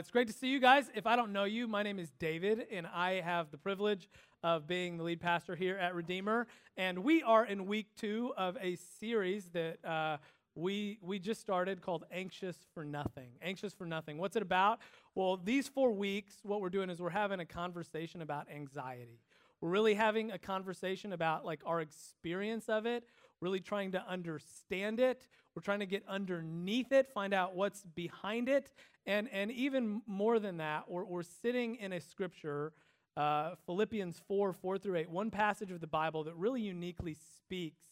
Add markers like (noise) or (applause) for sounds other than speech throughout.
it's great to see you guys. If I don't know you, my name is David, and I have the privilege of being the lead pastor here at Redeemer. And we are in week two of a series that uh, we we just started called Anxious for Nothing. Anxious for Nothing. What's it about? Well, these four weeks, what we're doing is we're having a conversation about anxiety. We're really having a conversation about like our experience of it, really trying to understand it. We're trying to get underneath it, find out what's behind it. And, and even more than that, we're, we're sitting in a scripture, uh, Philippians 4 4 through 8, one passage of the Bible that really uniquely speaks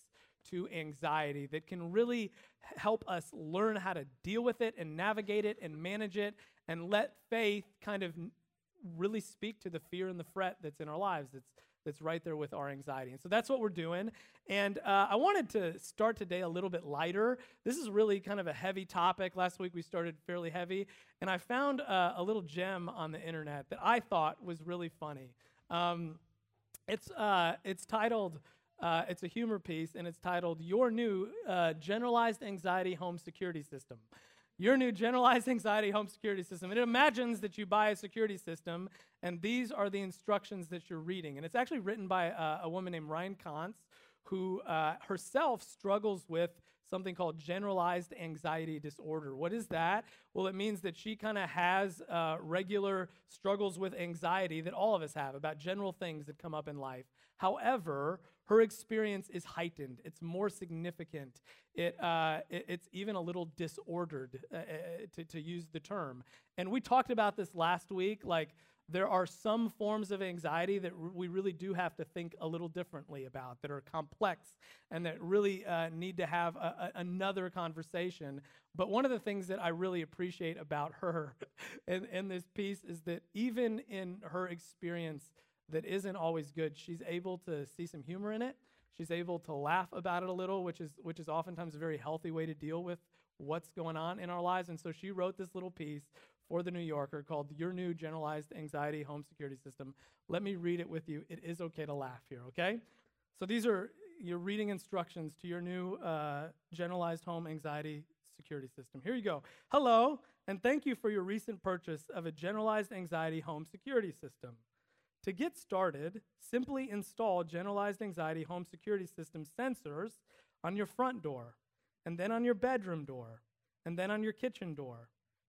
to anxiety, that can really help us learn how to deal with it and navigate it and manage it and let faith kind of really speak to the fear and the fret that's in our lives. That's that's right there with our anxiety. And so that's what we're doing. And uh, I wanted to start today a little bit lighter. This is really kind of a heavy topic. Last week we started fairly heavy. And I found uh, a little gem on the internet that I thought was really funny. Um, it's, uh, it's titled, uh, it's a humor piece, and it's titled Your New uh, Generalized Anxiety Home Security System your new generalized (laughs) anxiety home security system. And it imagines that you buy a security system, and these are the instructions that you're reading. And it's actually written by uh, a woman named Riane Konc, who uh, herself struggles with something called generalized anxiety disorder. What is that? Well, it means that she kind of has uh, regular struggles with anxiety that all of us have about general things that come up in life. However, her experience is heightened. It's more significant. It, uh, it it's even a little disordered, uh, uh, to, to use the term. And we talked about this last week. Like, there are some forms of anxiety that we really do have to think a little differently about, that are complex and that really uh, need to have a, a, another conversation. But one of the things that I really appreciate about her (laughs) in, in this piece is that even in her experience, that isn't always good, she's able to see some humor in it. She's able to laugh about it a little, which is which is oftentimes a very healthy way to deal with what's going on in our lives. And so she wrote this little piece for the New Yorker called Your New Generalized Anxiety Home Security System. Let me read it with you. It is okay to laugh here, okay? So these are your reading instructions to your new uh, generalized home anxiety security system. Here you go. Hello, and thank you for your recent purchase of a generalized anxiety home security system. To get started, simply install Generalized Anxiety Home Security System sensors on your front door, and then on your bedroom door, and then on your kitchen door,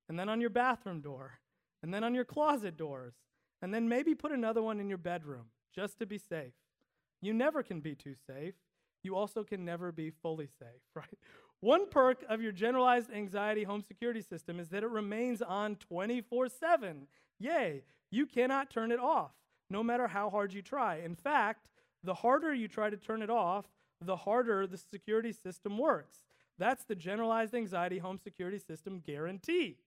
and then on your bathroom door, and then on your closet doors, and then maybe put another one in your bedroom, just to be safe. You never can be too safe. You also can never be fully safe, (laughs) right? One perk of your generalized anxiety home security system is that it remains on 24 7. Yay, you cannot turn it off no matter how hard you try. In fact, the harder you try to turn it off, the harder the security system works. That's the generalized anxiety home security system guarantee.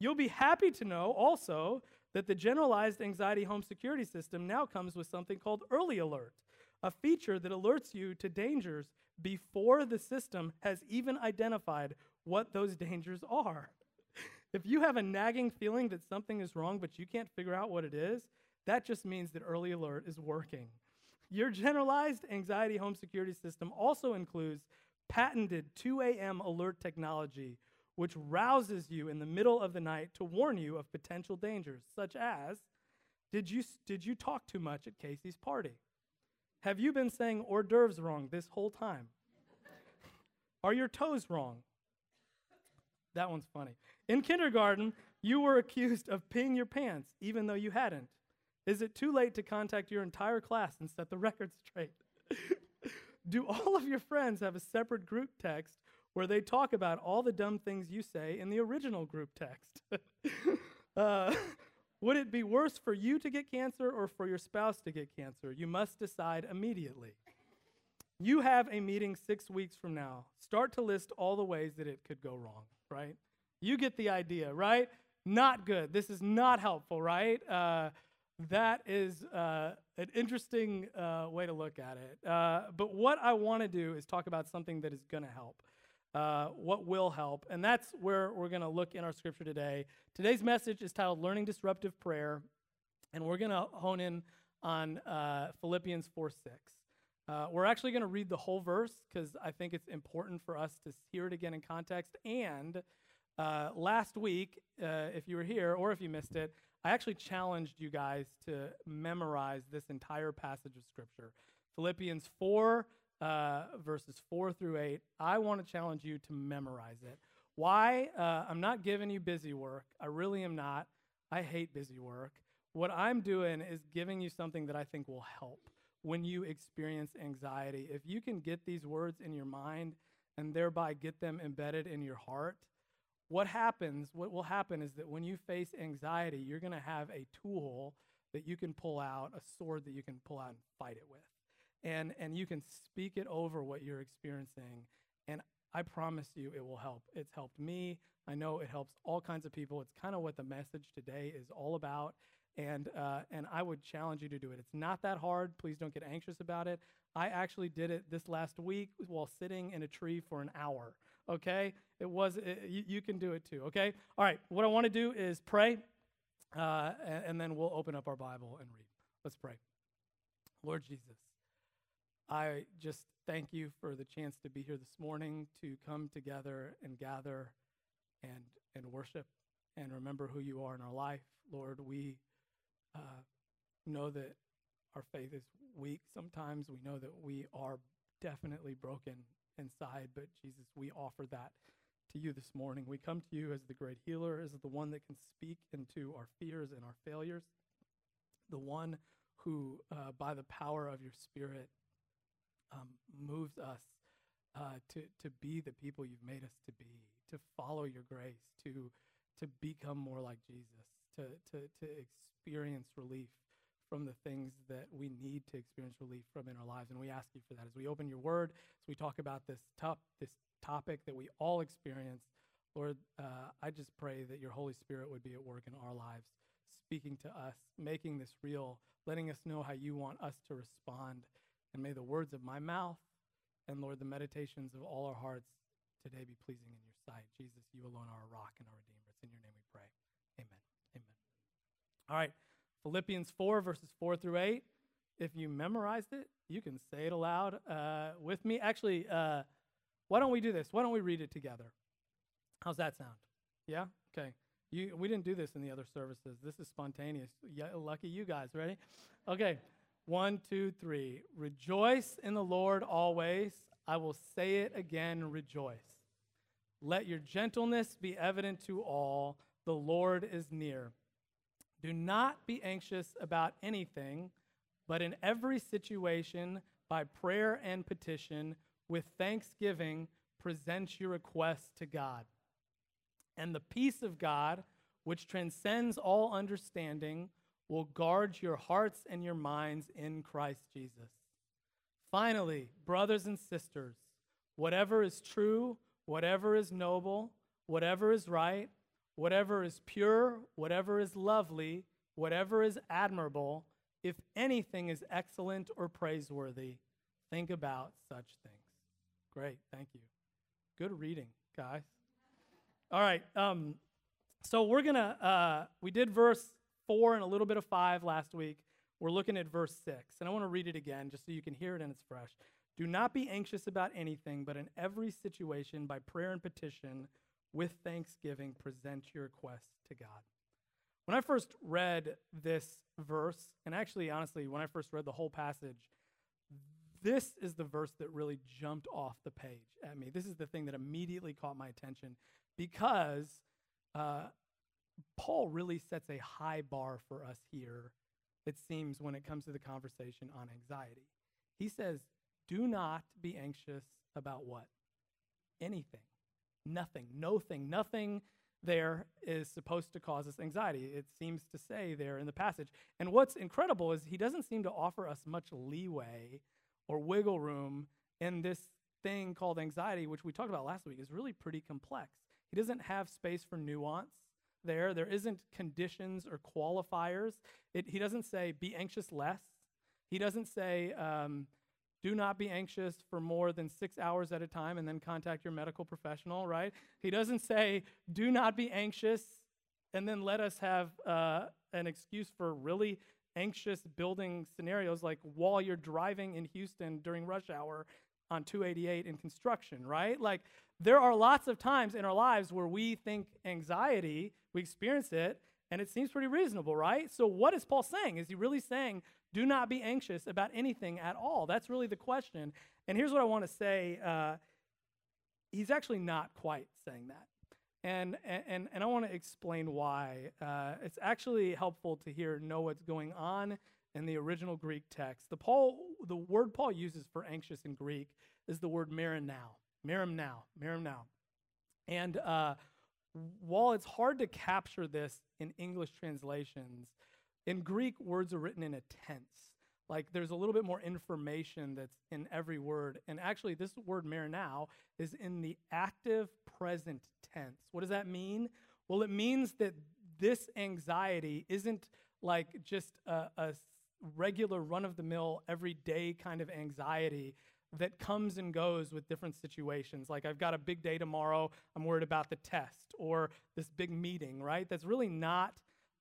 You'll be happy to know also that the generalized anxiety home security system now comes with something called early alert, a feature that alerts you to dangers before the system has even identified what those dangers are. If you have a nagging feeling that something is wrong but you can't figure out what it is, that just means that early alert is working. Your generalized anxiety home security system also includes patented 2 a.m. alert technology, which rouses you in the middle of the night to warn you of potential dangers, such as did you, did you talk too much at Casey's party? Have you been saying hors d'oeuvres wrong this whole time? Are your toes wrong? That one's funny. In kindergarten, you were accused of peeing your pants, even though you hadn't. Is it too late to contact your entire class and set the (laughs) record straight? Do all of your friends have a separate group text where they talk about all the dumb things you say in the original group text? (laughs) uh, would it be worse for you to get cancer or for your spouse to get cancer? You must decide immediately. You have a meeting six weeks from now. Start to list all the ways that it could go wrong, right? You get the idea, right? Not good. This is not helpful, right? Uh, that is uh, an interesting uh, way to look at it. Uh, but what I want to do is talk about something that is going to help. Uh, what will help? And that's where we're going to look in our scripture today. Today's message is titled Learning Disruptive Prayer, and we're going to hone in on uh, Philippians 4 6. Uh, we're actually going to read the whole verse because I think it's important for us to hear it again in context and uh, last week, uh, if you were here or if you missed it, I actually challenged you guys to memorize this entire passage of Scripture. Philippians 4, uh, verses 4 through 8. I want to challenge you to memorize it. Why? Uh, I'm not giving you busy work. I really am not. I hate busy work. What I'm doing is giving you something that I think will help when you experience anxiety. If you can get these words in your mind and thereby get them embedded in your heart, what happens, what will happen is that when you face anxiety, you're going to have a tool that you can pull out, a sword that you can pull out and fight it with. And, and you can speak it over what you're experiencing. And I promise you it will help. It's helped me. I know it helps all kinds of people. It's kind of what the message today is all about. And, uh, and I would challenge you to do it. It's not that hard. Please don't get anxious about it. I actually did it this last week while sitting in a tree for an hour. Okay? It was, it, you, you, can do it too. Okay? All right. What I want to do is pray, uh, and, and then we'll open up our Bible and read. Let's pray. Lord Jesus, I just thank you for the chance to be here this morning to come together and gather and, and worship and remember who you are in our life. Lord, we uh, know that our faith is weak sometimes. We know that we are definitely broken inside, but Jesus, we offer that to you this morning. We come to you as the great healer, as the one that can speak into our fears and our failures, the one who, uh, by the power of your Spirit, um, moves us uh, to, to be the people you've made us to be, to follow your grace, to, to become more like Jesus, to, to, to experience relief from the things that we need to experience relief from in our lives. And we ask you for that as we open your word, as we talk about this tough, this topic that we all experience. Lord, uh, I just pray that your Holy Spirit would be at work in our lives, speaking to us, making this real, letting us know how you want us to respond. And may the words of my mouth and, Lord, the meditations of all our hearts today be pleasing in your sight. Jesus, you alone are a rock and our Redeemer. It's in your name we pray. Amen. Amen. All right. Philippians 4, verses 4 through 8. If you memorized it, you can say it aloud uh, with me. Actually, uh, why don't we do this? Why don't we read it together? How's that sound? Yeah? Okay. You, we didn't do this in the other services. This is spontaneous. Yeah, lucky you guys. Ready? Okay. One, two, three. Rejoice in the Lord always. I will say it again, rejoice. Let your gentleness be evident to all. The Lord is near. Do not be anxious about anything, but in every situation, by prayer and petition, with thanksgiving, present your requests to God. And the peace of God, which transcends all understanding, will guard your hearts and your minds in Christ Jesus. Finally, brothers and sisters, whatever is true, whatever is noble, whatever is right, whatever is pure, whatever is lovely, whatever is admirable, if anything is excellent or praiseworthy, think about such things. Great, thank you. Good reading, guys. All right, um, so we're gonna, uh, we did verse four and a little bit of five last week. We're looking at verse six, and I wanna read it again just so you can hear it and it's fresh. Do not be anxious about anything, but in every situation, by prayer and petition, with thanksgiving, present your requests to God. When I first read this verse, and actually, honestly, when I first read the whole passage, this is the verse that really jumped off the page at me. This is the thing that immediately caught my attention because uh, Paul really sets a high bar for us here, it seems, when it comes to the conversation on anxiety. He says, Do not be anxious about what? Anything. Nothing, no thing, nothing there is supposed to cause us anxiety. It seems to say there in the passage. And what's incredible is he doesn't seem to offer us much leeway or wiggle room in this thing called anxiety, which we talked about last week, is really pretty complex. He doesn't have space for nuance there. There isn't conditions or qualifiers. It, he doesn't say, be anxious less. He doesn't say, um, do not be anxious for more than six hours at a time and then contact your medical professional, right? He doesn't say, do not be anxious and then let us have uh, an excuse for really anxious building scenarios like while you're driving in Houston during rush hour on 288 in construction, right? Like, there are lots of times in our lives where we think anxiety, we experience it, and it seems pretty reasonable, right? So, what is Paul saying? Is he really saying, do not be anxious about anything at all? That's really the question. And here's what I want to say uh, he's actually not quite saying that. And, and, and I want to explain why. Uh, it's actually helpful to hear, know what's going on in the original Greek text. The, Paul, the word Paul uses for anxious in Greek is the word now. merimnao, Miram now. And uh, while it's hard to capture this in English translations, in Greek, words are written in a tense. Like there's a little bit more information that's in every word. And actually, this word now is in the active present tense. What does that mean? Well, it means that this anxiety isn't like just a, a regular run of the mill, everyday kind of anxiety that comes and goes with different situations. Like, I've got a big day tomorrow, I'm worried about the test, or this big meeting, right? That's really not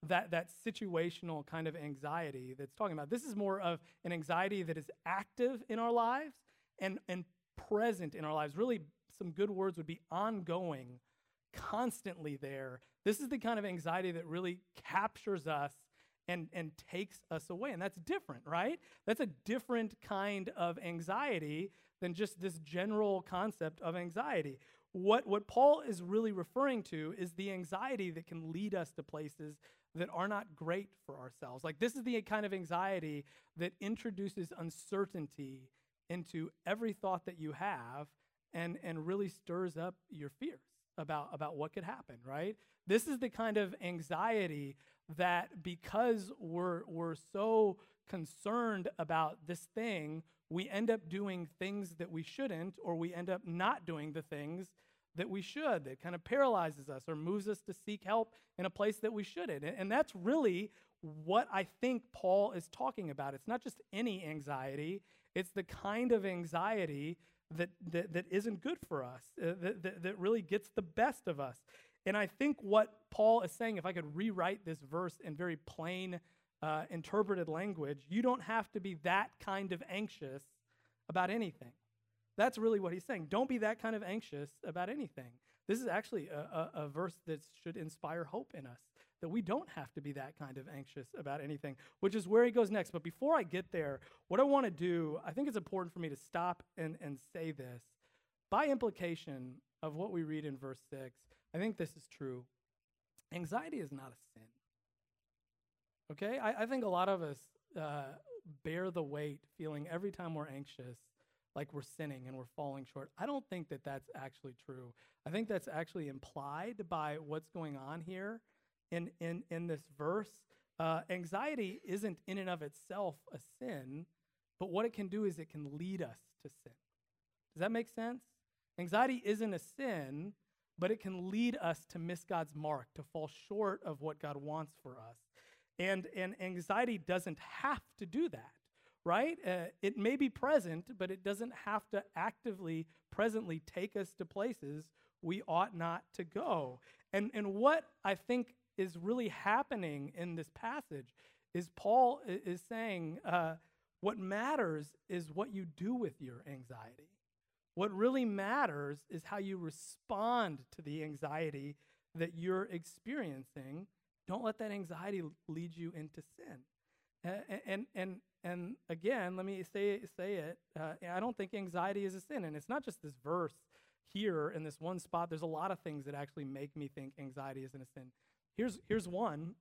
that, that situational kind of anxiety that's talking about. This is more of an anxiety that is active in our lives and, and present in our lives. Really, some good words would be ongoing, constantly there. This is the kind of anxiety that really captures us and, and takes us away. And that's different, right? That's a different kind of anxiety than just this general concept of anxiety. What, what Paul is really referring to is the anxiety that can lead us to places that are not great for ourselves. Like, this is the kind of anxiety that introduces uncertainty into every thought that you have and, and really stirs up your fears about, about what could happen, right? This is the kind of anxiety that because we're, we're so concerned about this thing, we end up doing things that we shouldn't, or we end up not doing the things that we should, that kind of paralyzes us or moves us to seek help in a place that we shouldn't. And that's really what I think Paul is talking about. It's not just any anxiety, it's the kind of anxiety that, that, that isn't good for us, uh, that, that, that really gets the best of us. And I think what Paul is saying, if I could rewrite this verse in very plain, uh, interpreted language, you don't have to be that kind of anxious about anything. That's really what he's saying. Don't be that kind of anxious about anything. This is actually a, a, a verse that should inspire hope in us that we don't have to be that kind of anxious about anything, which is where he goes next. But before I get there, what I want to do, I think it's important for me to stop and, and say this. By implication of what we read in verse 6, I think this is true. Anxiety is not a sin. Okay? I, I think a lot of us uh, bear the weight feeling every time we're anxious like we're sinning and we're falling short. I don't think that that's actually true. I think that's actually implied by what's going on here in, in, in this verse. Uh, anxiety isn't in and of itself a sin, but what it can do is it can lead us to sin. Does that make sense? Anxiety isn't a sin, but it can lead us to miss God's mark, to fall short of what God wants for us. And, and anxiety doesn't have to do that, right? Uh, it may be present, but it doesn't have to actively, presently take us to places we ought not to go. And, and what I think is really happening in this passage is Paul is saying uh, what matters is what you do with your anxiety. What really matters is how you respond to the anxiety that you're experiencing. Don't let that anxiety lead you into sin. And, and, and, and again, let me say, say it. Uh, I don't think anxiety is a sin. And it's not just this verse here in this one spot. There's a lot of things that actually make me think anxiety isn't a sin. Here's, here's one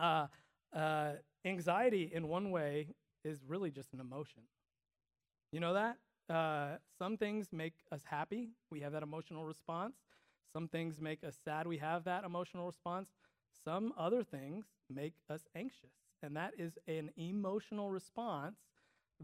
uh, uh, anxiety, in one way, is really just an emotion. You know that? Uh, some things make us happy. We have that emotional response. Some things make us sad. We have that emotional response. Some other things make us anxious. And that is an emotional response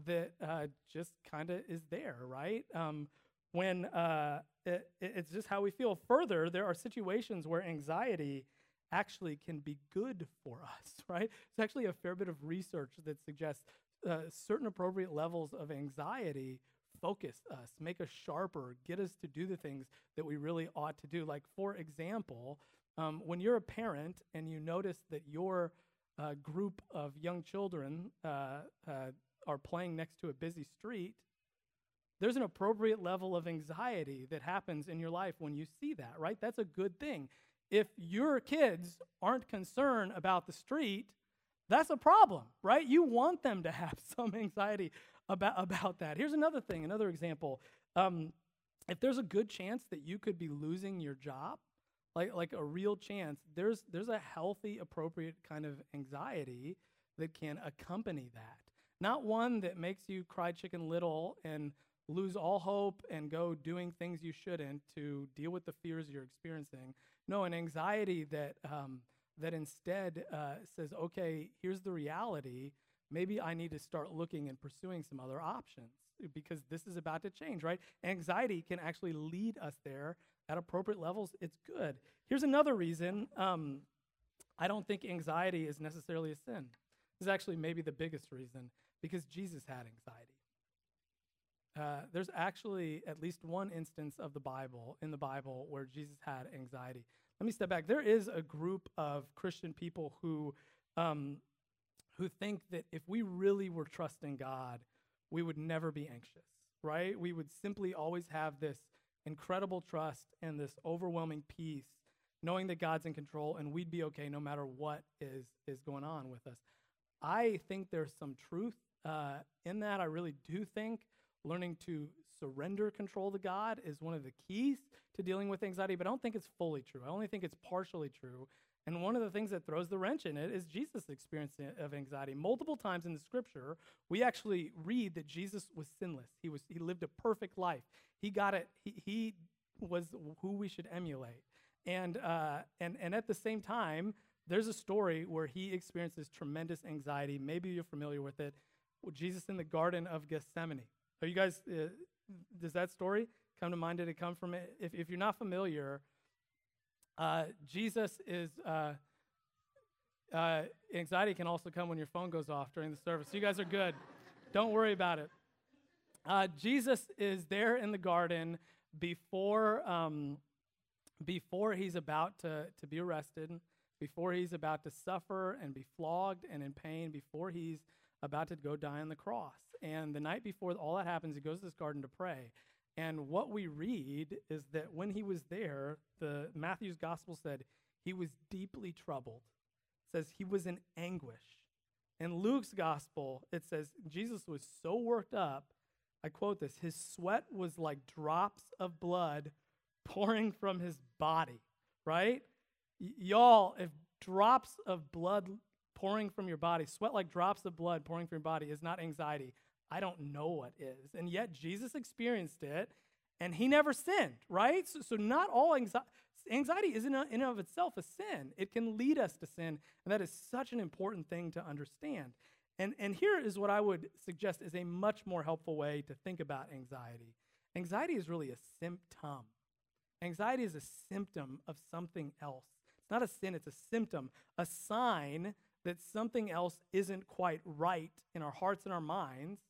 that uh, just kind of is there, right? Um, when uh, it, it's just how we feel. Further, there are situations where anxiety actually can be good for us, (laughs) right? It's actually a fair bit of research that suggests uh, certain appropriate levels of anxiety focus us, make us sharper, get us to do the things that we really ought to do. Like, for example, um, when you're a parent and you notice that your uh, group of young children uh, uh, are playing next to a busy street, there's an appropriate level of anxiety that happens in your life when you see that, right? That's a good thing. If your kids aren't concerned about the street, that's a problem, right? You want them to have (laughs) some anxiety about, about that. Here's another thing, another example. Um, if there's a good chance that you could be losing your job, like like a real chance, there's there's a healthy, appropriate kind of anxiety that can accompany that. Not one that makes you cry chicken little and lose all hope and go doing things you shouldn't to deal with the fears you're experiencing. No, an anxiety that um, that instead uh, says, okay, here's the reality. Maybe I need to start looking and pursuing some other options because this is about to change, right? Anxiety can actually lead us there at appropriate levels. It's good. Here's another reason um, I don't think anxiety is necessarily a sin. This is actually maybe the biggest reason because Jesus had anxiety. Uh, there's actually at least one instance of the Bible, in the Bible, where Jesus had anxiety. Let me step back. There is a group of Christian people who, um, who think that if we really were trusting God, we would never be anxious, right? We would simply always have this incredible trust and this overwhelming peace, knowing that God's in control and we'd be okay no matter what is, is going on with us. I think there's some truth uh, in that. I really do think learning to surrender control to God is one of the keys to dealing with anxiety, but I don't think it's fully true. I only think it's partially true. And one of the things that throws the wrench in it is Jesus' experience of anxiety. Multiple times in the scripture, we actually read that Jesus was sinless. He was he lived a perfect life. He got it. He, he was who we should emulate. And uh, and and at the same time, there's a story where he experiences tremendous anxiety. Maybe you're familiar with it. Jesus in the Garden of Gethsemane. Are you guys? Uh, does that story come to mind? Did it come from it? If, if you're not familiar, uh, Jesus is. Uh, uh, anxiety can also come when your phone goes off during the service. You guys are good. Don't worry about it. Uh, Jesus is there in the garden before um, before he's about to, to be arrested, before he's about to suffer and be flogged and in pain, before he's about to go die on the cross. And the night before all that happens, he goes to this garden to pray. And what we read is that when he was there, the Matthew's gospel said he was deeply troubled. It says he was in anguish. In Luke's gospel, it says Jesus was so worked up. I quote this his sweat was like drops of blood pouring from his body, right? Y- y'all, if drops of blood pouring from your body, sweat like drops of blood pouring from your body is not anxiety, I don't know what is. And yet Jesus experienced it and he never sinned, right? So, so not all anxiety, anxiety is in, and of itself a sin. It can lead us to sin. And that is such an important thing to understand. And, and here is what I would suggest is a much more helpful way to think about anxiety. Anxiety is really a symptom. Anxiety is a symptom of something else. It's not a sin, it's a symptom, a sign that something else isn't quite right in our hearts and our minds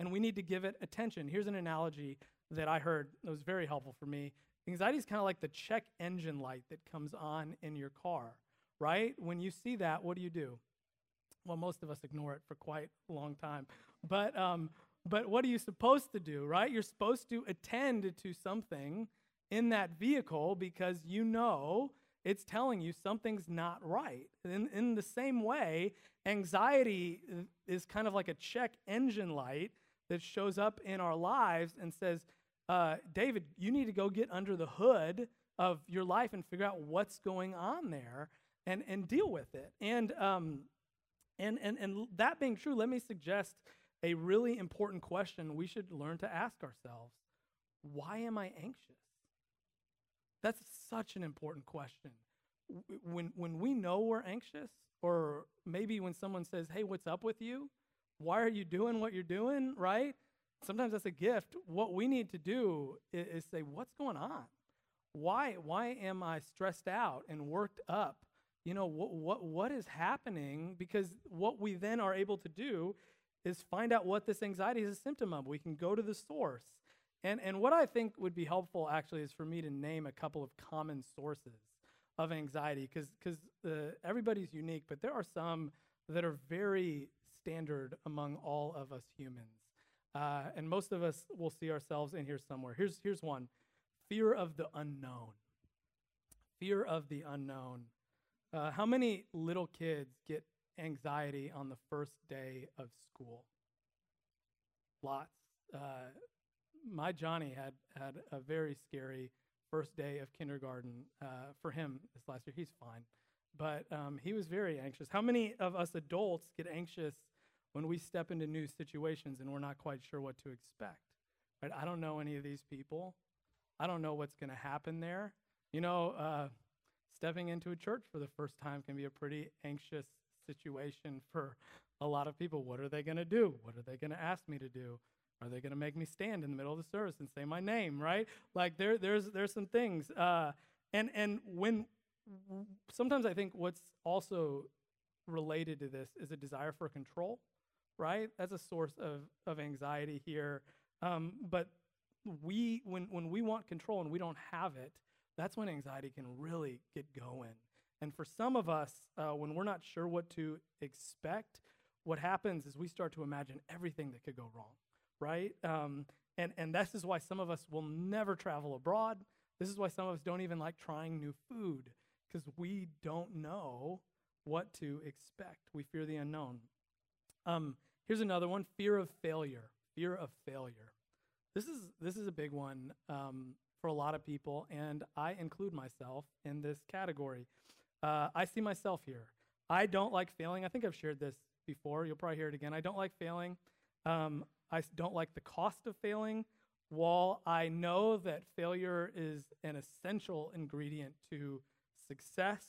and we need to give it attention. Here's an analogy that I heard that was very helpful for me. Anxiety is kind of like the check engine light that comes on in your car, right? When you see that, what do you do? Well, most of us ignore it for quite a long time. But, um, but what are you supposed to do, right? You're supposed to attend to something in that vehicle because you know it's telling you something's not right. In, in the same way, anxiety is kind of like a check engine light that shows up in our lives and says, uh, David, you need to go get under the hood of your life and figure out what's going on there and, and deal with it. And, um, and, and, and that being true, let me suggest a really important question we should learn to ask ourselves Why am I anxious? That's such an important question. When, when we know we're anxious, or maybe when someone says, Hey, what's up with you? Why are you doing what you're doing, right? Sometimes that's a gift. What we need to do is, is say, what's going on? Why, why am I stressed out and worked up? You know, what, what, what is happening? Because what we then are able to do is find out what this anxiety is a symptom of. We can go to the source. And, and what I think would be helpful actually is for me to name a couple of common sources of anxiety because uh, everybody's unique, but there are some that are very standard among all of us humans. Uh, and most of us will see ourselves in here somewhere. Here's, here's one fear of the unknown. Fear of the unknown. Uh, how many little kids get anxiety on the first day of school? Lots. Uh, my Johnny had, had a very scary first day of kindergarten uh, for him this last year. He's fine. But um, he was very anxious. How many of us adults get anxious when we step into new situations and we're not quite sure what to expect? Right? I don't know any of these people. I don't know what's going to happen there. You know, uh, stepping into a church for the first time can be a pretty anxious situation for a lot of people. What are they going to do? What are they going to ask me to do? Are they going to make me stand in the middle of the service and say my name? Right? Like there, there's there's some things. Uh, and and when sometimes I think what's also related to this is a desire for control. Right? That's a source of of anxiety here. Um, but we when when we want control and we don't have it, that's when anxiety can really get going. And for some of us, uh, when we're not sure what to expect, what happens is we start to imagine everything that could go wrong, right? Um, and, and this is why some of us will never travel abroad. This is why some of us don't even like trying new food, because we don't know what to expect. We fear the unknown. Um, here's another one fear of failure. Fear of failure. This is, this is a big one um, for a lot of people, and I include myself in this category. Uh, I see myself here. I don't like failing. I think I've shared this before. You'll probably hear it again. I don't like failing. Um, I don't like the cost of failing. While I know that failure is an essential ingredient to success,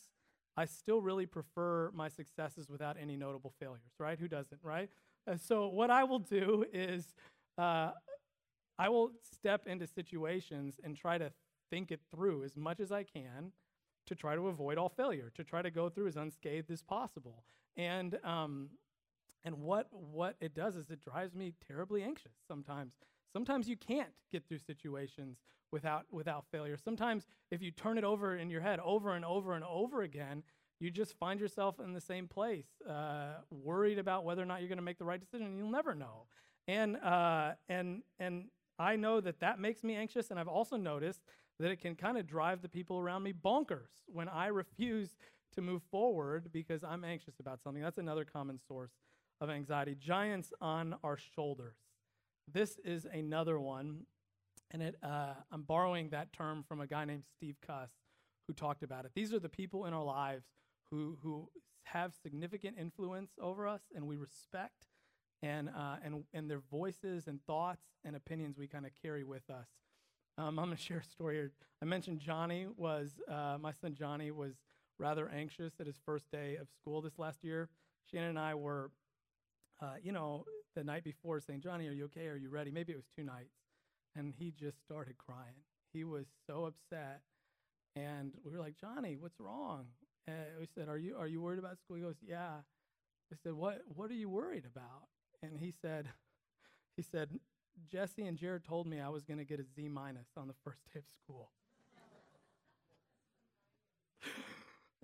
I still really prefer my successes without any notable failures, right? Who doesn't, right? And so, what I will do is uh, I will step into situations and try to think it through as much as I can to try to avoid all failure, to try to go through as unscathed as possible. And um, and what what it does is it drives me terribly anxious sometimes. Sometimes you can't get through situations without without failure. Sometimes if you turn it over in your head over and over and over again, you just find yourself in the same place, uh, worried about whether or not you're going to make the right decision. And you'll never know. And uh, and and I know that that makes me anxious. And I've also noticed that it can kind of drive the people around me bonkers when I refuse to move forward because I'm anxious about something. That's another common source of anxiety. Giants on our shoulders. This is another one, and it, uh, I'm borrowing that term from a guy named Steve Cuss who talked about it. These are the people in our lives who, who have significant influence over us and we respect, and, uh, and, and their voices and thoughts and opinions we kind of carry with us. Um, I'm going to share a story here. I mentioned Johnny was, uh, my son Johnny was rather anxious at his first day of school this last year. Shannon and I were, uh, you know, the night before saying, Johnny, are you okay? Are you ready? Maybe it was two nights. And he just started crying. He was so upset. And we were like, Johnny, what's wrong? And we said, are you, are you worried about school? He goes, yeah. I said, what, what are you worried about? And he said, (laughs) he said, Jesse and Jared told me I was to get a Z minus on the first day of school.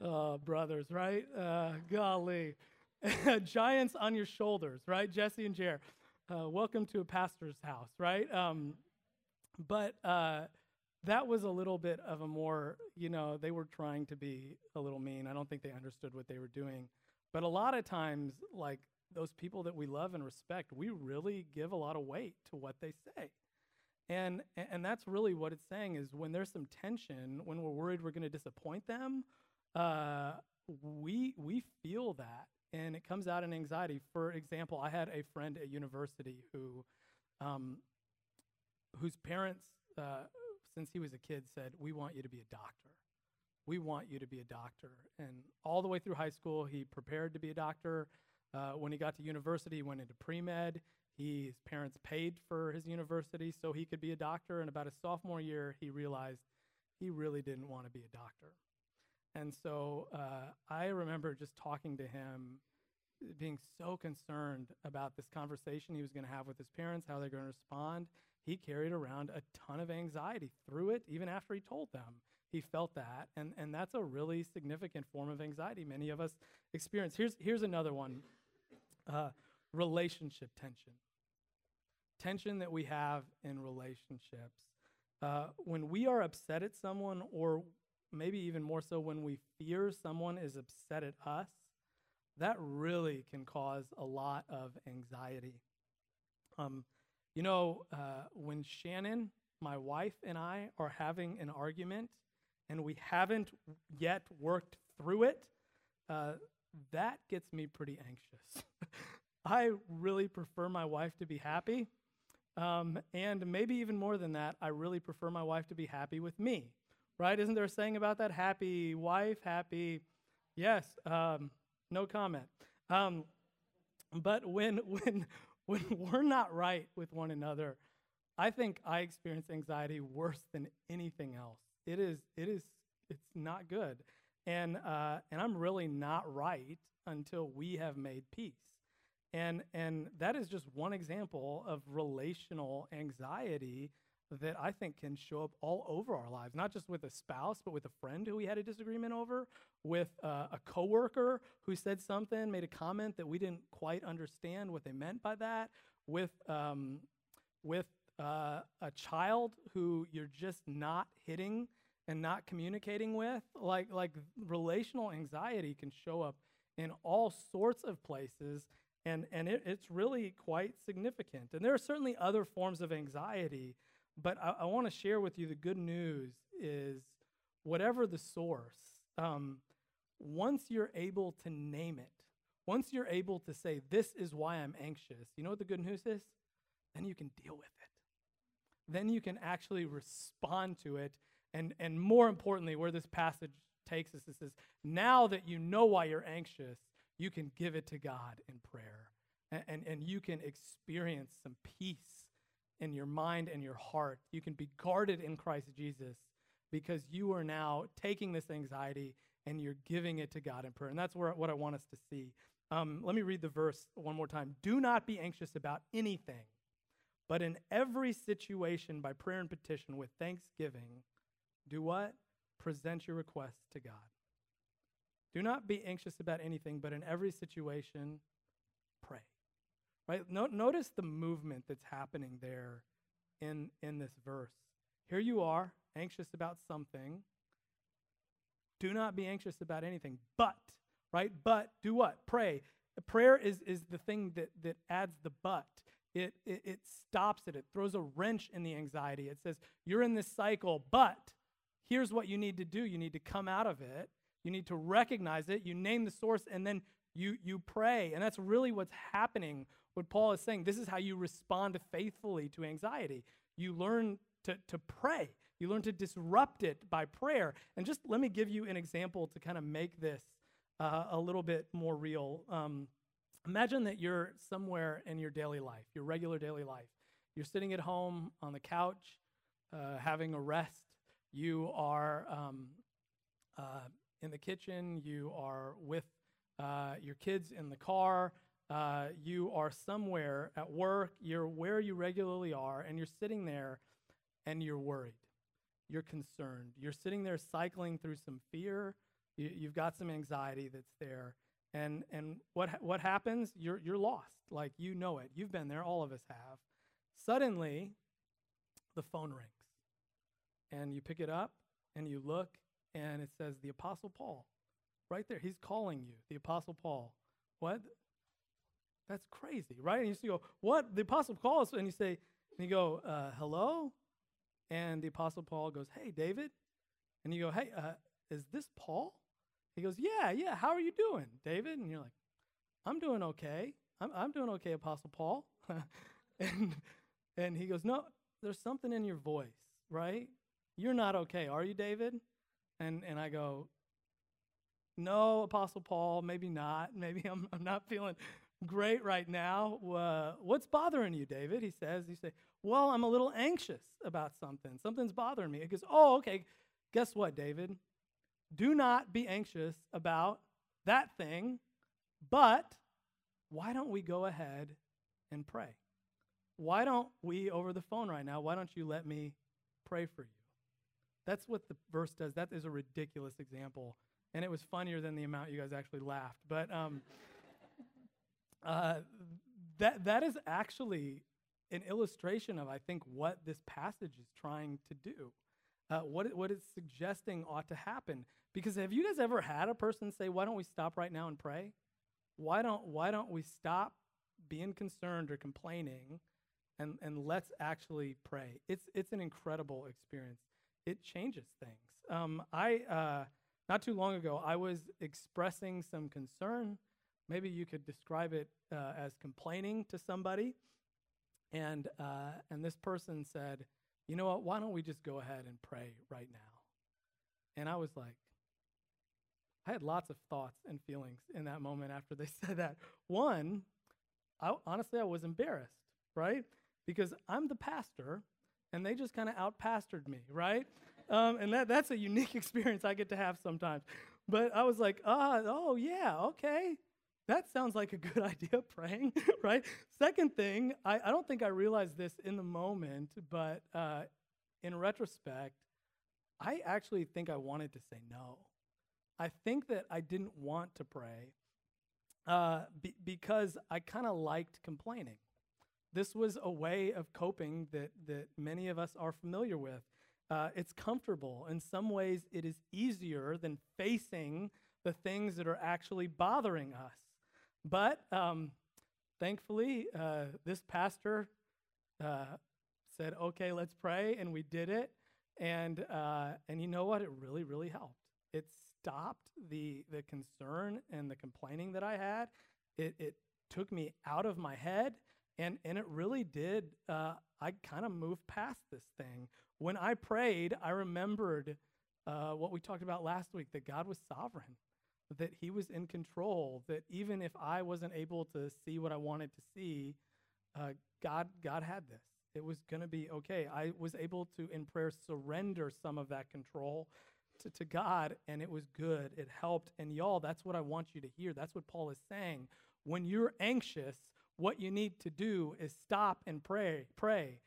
oh, (laughs) brothers, right? Uh, golly. (laughs) Giants on your shoulders, right? Jesse and Jared. Uh, welcome to a pastor's house, right? Um, but uh, that was a little bit of a more, you know, they were trying to be a little mean. I don't think they understood what they were doing. But a lot of times, like those people that we love and respect, we really give a lot of weight to what they say. And, and that's really what it's saying is when there's some tension, when we're worried we're going to disappoint them, uh, we, we feel that. And it comes out in anxiety. For example, I had a friend at university who, um, whose parents, uh, since he was a kid, said, We want you to be a doctor. We want you to be a doctor. And all the way through high school, he prepared to be a doctor. Uh, when he got to university, he went into pre med. His parents paid for his university so he could be a doctor. And about his sophomore year, he realized he really didn't want to be a doctor. And so uh, I remember just talking to him, being so concerned about this conversation he was going to have with his parents, how they're going to respond. He carried around a ton of anxiety through it, even after he told them he felt that. And, and that's a really significant form of anxiety many of us experience. Here's, here's another one uh, relationship tension. tension that we have in relationships. Uh, when we are upset at someone, or maybe even more so when we fear someone is upset at us, that really can cause a lot of anxiety. Um, you know, uh, when Shannon, my wife, and I are having an argument and we haven't yet worked through it, uh, that gets me pretty anxious. (laughs) I really prefer my wife to be happy. Um, and maybe even more than that, I really prefer my wife to be happy with me. Right? Isn't there a saying about that? Happy wife, happy. Yes. Um, no comment. Um, but when (laughs) when when we're not right with one another, I think I experience anxiety worse than anything else. It is it is it's not good, and uh, and I'm really not right until we have made peace. And and that is just one example of relational anxiety that I think can show up all over our lives, not just with a spouse, but with a friend who we had a disagreement over, with uh, a coworker who said something, made a comment that we didn't quite understand what they meant by that, with um, with uh, a child who you're just not hitting and not communicating with. Like like relational anxiety can show up in all sorts of places. And, and it, it's really quite significant. And there are certainly other forms of anxiety but I, I want to share with you the good news is whatever the source, um, once you're able to name it, once you're able to say, This is why I'm anxious, you know what the good news is? Then you can deal with it. Then you can actually respond to it. And, and more importantly, where this passage takes us, it says, Now that you know why you're anxious, you can give it to God in prayer. And, and, and you can experience some peace in your mind and your heart. You can be guarded in Christ Jesus because you are now taking this anxiety and you're giving it to God in prayer. And that's where, what I want us to see. Um, let me read the verse one more time. Do not be anxious about anything, but in every situation, by prayer and petition with thanksgiving, do what? Present your requests to God. Do not be anxious about anything, but in every situation. Right? No, notice the movement that's happening there in, in this verse. Here you are, anxious about something. Do not be anxious about anything, but, right? But do what? Pray. Prayer is, is the thing that, that adds the but. It, it, it stops it. It throws a wrench in the anxiety. It says, you're in this cycle, but here's what you need to do. You need to come out of it. You need to recognize it. You name the source, and then you, you pray. And that's really what's happening what Paul is saying. This is how you respond faithfully to anxiety. You learn to, to pray, you learn to disrupt it by prayer. And just let me give you an example to kind of make this uh, a little bit more real. Um, imagine that you're somewhere in your daily life, your regular daily life. You're sitting at home on the couch, uh, having a rest. You are um, uh, in the kitchen. You are with uh, your kids in the car. Uh, you are somewhere at work, you're where you regularly are, and you're sitting there and you're worried. You're concerned. You're sitting there cycling through some fear. You, have got some anxiety that's there. And, and what, what happens? You're, you're lost. Like you know it. You've been there. All of us have. Suddenly, the phone rings. And you pick it up and you look, and it says, The Apostle Paul. Right there. He's calling you, the Apostle Paul. What? That's crazy, right? And you go, what? The Apostle Paul, and you say, and you go, uh, hello? And the Apostle Paul goes, hey, David. And you go, hey, uh, is this Paul? He goes, yeah, yeah. How are you doing, David? And you're like, I'm doing okay. I'm, I'm doing okay, Apostle Paul. (laughs) and, and he goes, no, there's something in your voice, right? You're not okay, are you, David? And, and I go, no, Apostle Paul, maybe not. (laughs) Maybe I'm, I'm not feeling great right now. Uh, what's bothering you, David? He says, You say, Well, I'm a little anxious about something. Something's bothering me. He goes, Oh, okay. Guess what, David? Do not be anxious about that thing, but why don't we go ahead and pray? Why don't we, over the phone right now, why don't you let me pray for you? That's what the verse does. That is a ridiculous example. And it was funnier than the amount you guys actually laughed. But, um, (laughs) uh, that, that is actually an illustration of, I think, what this passage is trying to do, uh, what, it, what it's suggesting ought to happen. Because have you guys ever had a person say, Why don't we stop right now and pray? Why don't, why don't we stop being concerned or complaining and, and let's actually pray? It's, it's an incredible experience. It changes things. Um, I, uh, not too long ago, I was expressing some concern. Maybe you could describe it uh, as complaining to somebody. And, uh, and this person said, You know what? Why don't we just go ahead and pray right now? And I was like, I had lots of thoughts and feelings in that moment after they (laughs) said that. One, I, honestly, I was embarrassed, right? Because I'm the pastor, and they just kind of outpastored me, right? Um, and that, that's a unique (laughs) experience I get to have sometimes. But I was like, ah, oh, yeah, okay. That sounds like a good (laughs) idea, praying, (laughs) right? Second thing, I, I don't think I realized this in the moment, but uh, in retrospect, I actually think I wanted to say no. I think that I didn't want to pray uh, be, because I kind of liked complaining. This was a way of coping that, that many of us are familiar with. Uh, it's comfortable. In some ways, it is easier than facing the things that are actually bothering us. But um, thankfully, uh, this pastor uh, said, okay, let's pray, and we did it. And, uh, and you know what? It really, really helped. It stopped the, the concern and the complaining that I had. It, it took me out of my head, and, and it really did. Uh, I kind of moved past this thing when I prayed, I remembered uh, what we talked about last week that God was sovereign, that He was in control, that even if I wasn't able to see what I wanted to see, uh, God, God had this. It was going to be okay. I was able to, in prayer, surrender some of that control to, to God, and it was good. It helped. And y'all, that's what I want you to hear. That's what Paul is saying. When you're anxious, what you need to do is stop and pray. Pray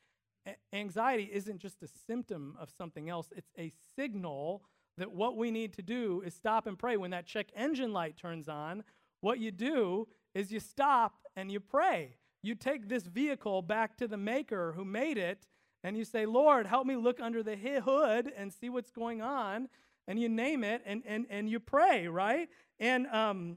anxiety isn't just a symptom of something else, it's a signal that what we need to do is stop and pray. When that check engine light turns on, what you do is you stop and you pray. You take this vehicle back to the maker who made it and you say, Lord, help me look under the hood and see what's going on. And you name it and, and, and you pray, right? And, um,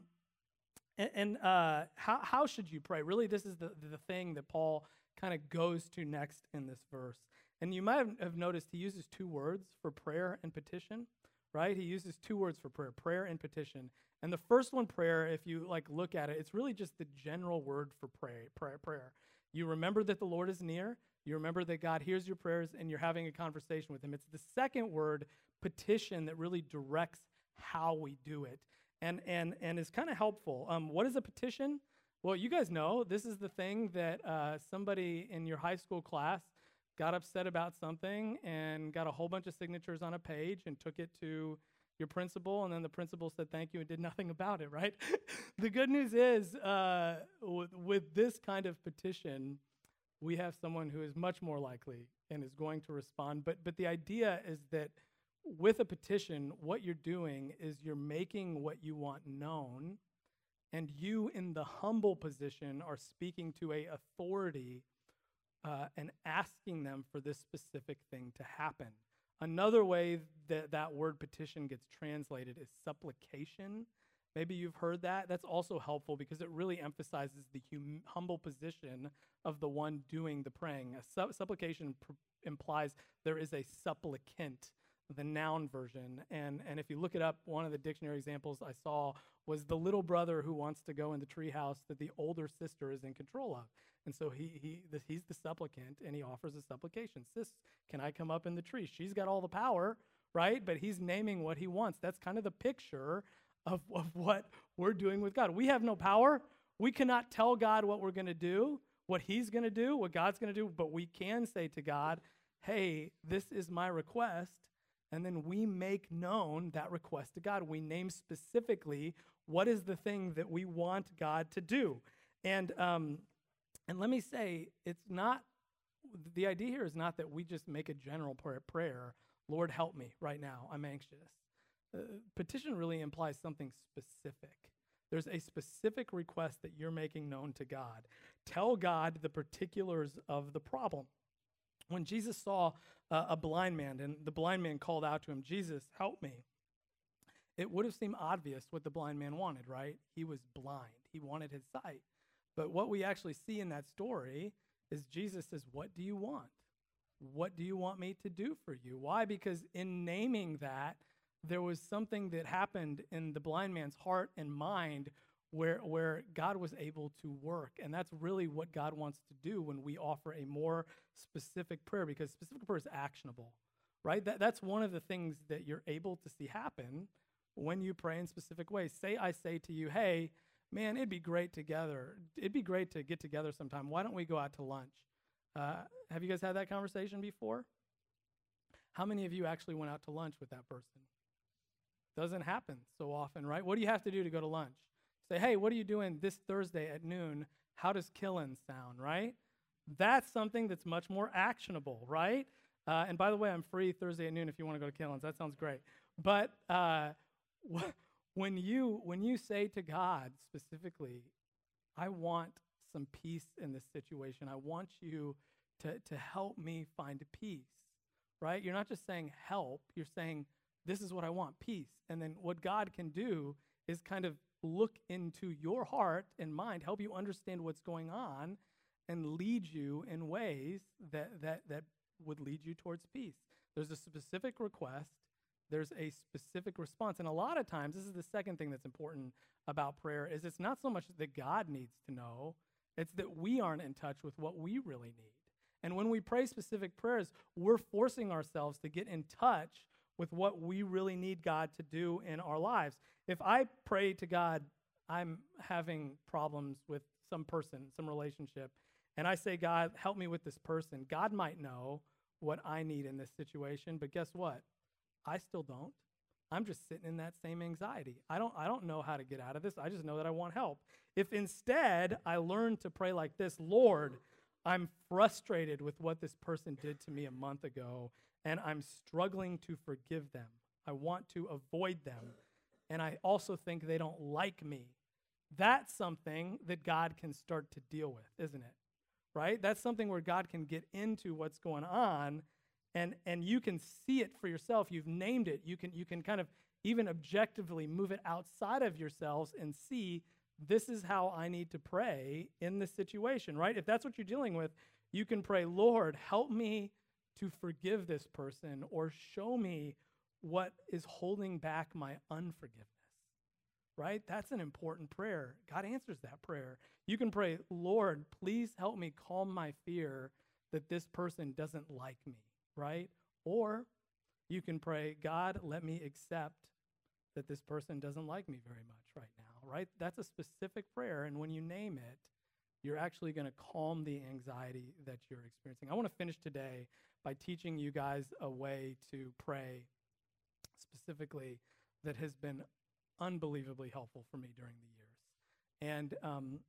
and, and uh, how, how should you pray? Really, this is the, the thing that Paul kind of goes to next in this verse. And you might have noticed he uses two words for prayer and petition, right? He uses two words for prayer, prayer and petition. And the first one, prayer, if you like look at it, it's really just the general word for pray, prayer, prayer. You remember that the Lord is near. You remember that God hears your prayers and you're having a conversation with him. It's the second word, petition, that really directs how we do it and and and is kind of helpful. Um, what is a petition? Well, you guys know this is the thing that uh, somebody in your high school class got upset about something and got a whole bunch of signatures on a page and took it to your principal, and then the principal said thank you and did (laughs) nothing about it, right? (laughs) the good news is, uh, with, with this kind of petition, we have someone who is much more likely and is going to respond. But, but the idea is that with a petition, what you're doing is you're making what you want known and you in the humble position are speaking to a authority uh, and asking them for this specific thing to happen. Another way that that word petition gets translated is supplication. Maybe you've heard that. That's also helpful because it really emphasizes the hum- humble position of the one doing the praying. A su- supplication pr- implies there is a supplicant the noun version. And, and if you look it up, one of the dictionary examples I saw was the little brother who wants to go in the treehouse that the older sister is in control of. And so he, he the, he's the supplicant and he offers a supplication. Sis, can I come up in the tree? She's got all the power, right? But he's naming what he wants. That's kind of the picture of, of what we're doing with God. We have no power. We cannot tell God what we're going to do, what he's going to do, what God's going to do, but we can say to God, hey, this is my request and then we make known that request to God. We name specifically what is the thing that we want God to do. And, um, and let me say, it's not, the idea here is not that we just make a general prayer, Lord, help me right now, I'm anxious. Uh, petition really implies something specific. There's a specific request that you're making known to God. tell God the particulars of the problem. When Jesus saw uh, a blind man and the blind man called out to him, Jesus, help me, it would have seemed obvious what the blind man wanted, right? He was blind, he wanted his sight. But what we actually see in that story is Jesus says, What do you want? What do you want me to do for you? Why? Because in naming that, there was something that happened in the blind man's heart and mind where, where God was able to work. And that's really what God wants to do when we offer a more specific prayer, because specific prayer is actionable, right? That, that's one of the things that you're able to see happen when you pray in specific ways. Say, I say to you, hey, man, it'd be great together. It'd be great to get together sometime. Why don't we go out to lunch? Uh, have you guys had that conversation before? How many of you actually went out to lunch with that person? Doesn't happen so often, right? What do you have to do to go to lunch? Say, hey, what are you doing this Thursday at noon? How does killing sound, right? That's something that's much more actionable, right? Uh, and by the way, I'm free Thursday at noon if you want to go to Killins. That sounds great. But uh, (laughs) when you when you say to God specifically, I want some peace in this situation. I want you to, to help me find peace, right? You're not just saying help, you're saying, this is what I want peace. And then what God can do is kind of look into your heart and mind, help you understand what's going on, and lead you in ways that, that, that would lead you towards peace. There's a specific request, there's a specific response. And a lot of times, this is the second thing that's important about prayer, is it's not so much that God needs to know, it's that we aren't in touch with what we really need. And when we pray specific prayers, we're forcing ourselves to get in touch with what we really need God to do in our lives. If I pray to God, I'm having problems with some person, some relationship, and I say, God, help me with this person, God might know what I need in this situation, but guess what? I still don't. I'm just sitting in that same anxiety. I don't I don't know how to get out of this. I just know that I want help. If instead I learn to pray like this, Lord, I'm frustrated with what this person did to me a month ago and I'm struggling to forgive them. I want to avoid them. And I also think they don't like me. That's something that God can start to deal with, isn't it? Right? That's something where God can get into what's going on and and you can see it for yourself you've named it you can you can kind of even objectively move it outside of yourselves and see this is how i need to pray in this situation right if that's what you're dealing with you can pray lord help me to forgive this person or show me what is holding back my unforgiveness right that's an important prayer god answers that prayer you can pray lord please help me calm my fear that this person doesn't like me right? Or you can pray, God, let me accept that this person doesn't like me very much right now, right? That's a specific prayer. And when you name it, you're actually going to calm the anxiety that you're experiencing. I want to finish today by teaching you guys a way to pray specifically that has been unbelievably helpful for me during the years. And um,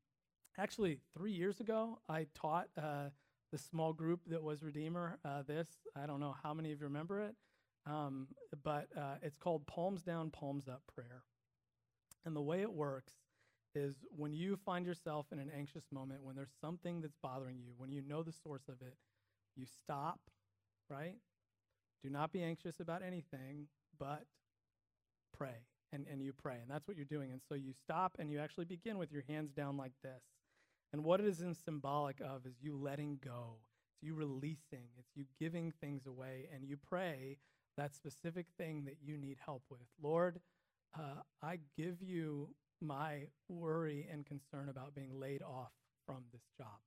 actually, three years ago, I taught. Uh, the small group that was Redeemer. Uh, this, I don't know how many of you remember it, um, but uh, it's called Palms Down, Palms Up Prayer. And the way it works is when you find yourself in an anxious moment, when there's something that's bothering you, when you know the source of it, you stop, right? Do not be anxious about anything, but pray. And, and you pray. And that's what you're doing. And so you stop and you actually begin with your hands down like this. And what it is in symbolic of is you letting go. It's you releasing. It's you giving things away. And you pray that specific thing that you need help with. Lord, uh, I give you my worry and concern about being laid off from this job.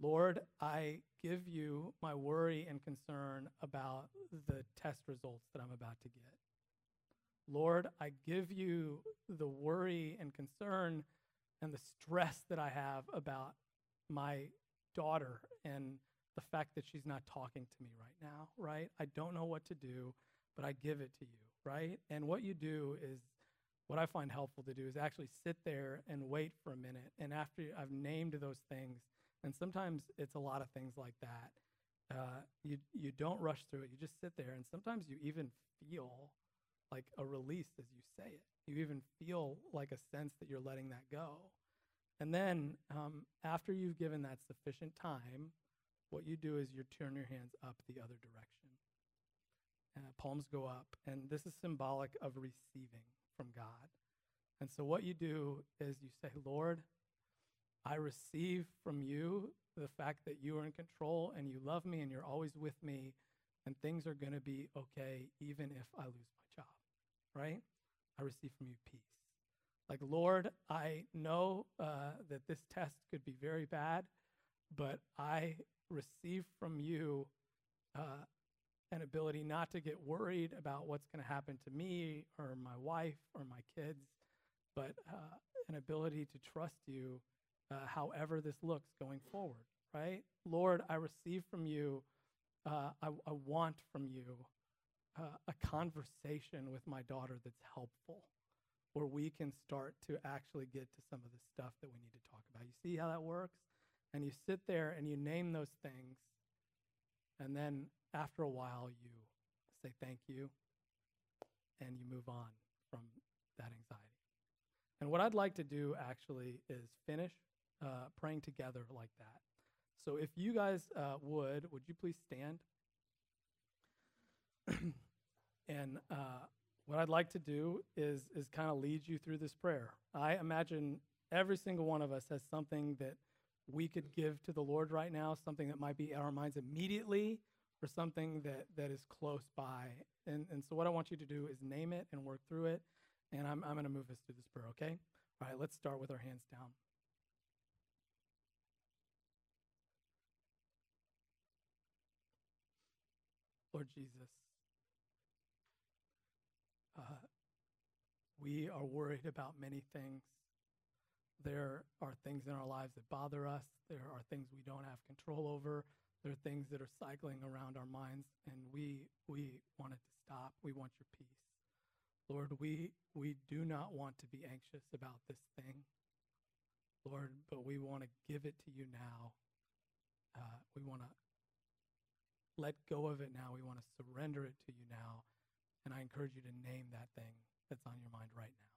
Lord, I give you my worry and concern about the test results that I'm about to get. Lord, I give you the worry and concern and the stress that I have about my daughter and the fact that she's not talking to me right now, right? I don't know what to do, but I give it to you, right? And what you do is what I find helpful to do is actually sit there and wait for a minute. And after I've named those things, and sometimes it's a lot of things like that, uh, you, you don't rush through it. You just sit there, and sometimes you even feel like a release as you say it. You even feel like a sense that you're letting that go. And then um, after you've given that sufficient time, what you do is you turn your hands up the other direction. Uh, palms go up, and this is symbolic of receiving from God. And so what you do is you say, Lord, I receive from you the fact that you are in control and you love me and you're always with me, and things are going to be okay even if I lose my job, right? I receive from you peace. Like, Lord, I know uh, that this test could be very bad, but I receive from you uh, an ability not to get worried about what's going to happen to me or my wife or my kids, but uh, an ability to trust you uh, however this looks going forward, right? Lord, I receive from you, uh, I, I, want from you uh, a conversation with my daughter that's helpful, where we can start to actually get to some of the stuff that we need to talk about. You see how that works? And you sit there and you name those things, and then after a while, you say thank you and you move on from that anxiety. And what I'd like to do actually is finish uh, praying together like that. So if you guys uh, would, would you please stand? (clears throat) and uh, what I'd like to do is is kind of lead you through this prayer. I imagine every single one of us has something that we could give to the Lord right now, something that might be in our minds immediately, or something that that is close by. And and so what I want you to do is name it and work through it. And I'm I'm going to move us through this prayer. Okay. All right. Let's start with our hands down. Lord Jesus, uh, we are worried about many things. There are things in our lives that bother us. There are things we don't have control over. There are things that are cycling around our minds, and we we want it to stop. We want your peace, Lord. We we do not want to be anxious about this thing, Lord, but we want to give it to you now. Uh, we want to let go of it now. We want to surrender it to you now. And I encourage you to name that thing that's on your mind right now.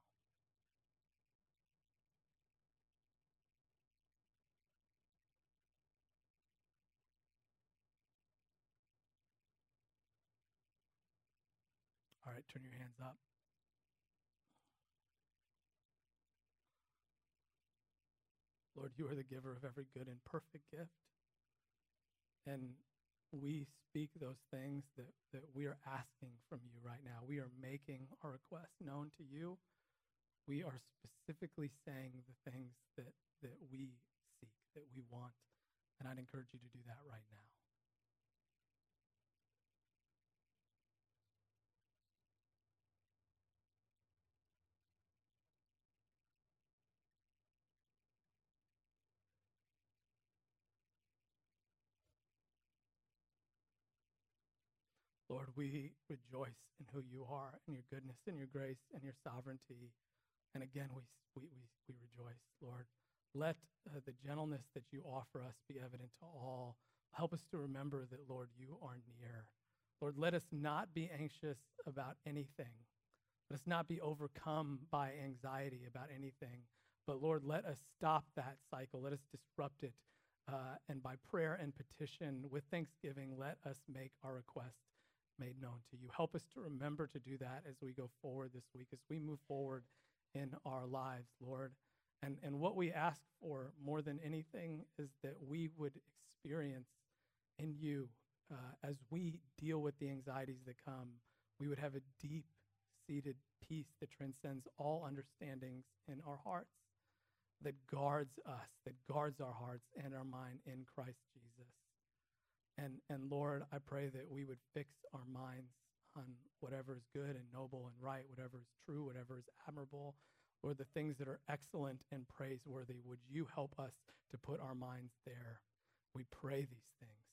All right, turn your hands up. Lord, you are the giver of every good and perfect gift. And we speak those things that, that we are asking from you right now. We are making our requests known to you. We are specifically saying the things that, that we seek, that we want. And I'd encourage you to do that right now. Lord, we rejoice in who you are and your goodness and your grace and your sovereignty. And again, we, we, we, we rejoice, Lord. Let uh, the gentleness that you offer us be evident to all. Help us to remember that, Lord, you are near. Lord, let us not be anxious about anything. Let us not be overcome by anxiety about anything. But, Lord, let us stop that cycle. Let us disrupt it. Uh, and by prayer and petition with thanksgiving, let us make our request made known to you. Help us to remember to do that as we go forward this week, as we move forward in our lives, Lord. And, and what we ask for more than anything is that we would experience in you uh, as we deal with the anxieties that come, we would have a deep seated peace that transcends all understandings in our hearts, that guards us, that guards our hearts and our mind in Christ Jesus. And, and Lord, I pray that we would fix our minds on whatever is good and noble and right, whatever is true, whatever is admirable, or the things that are excellent and praiseworthy. Would you help us to put our minds there? We pray these things.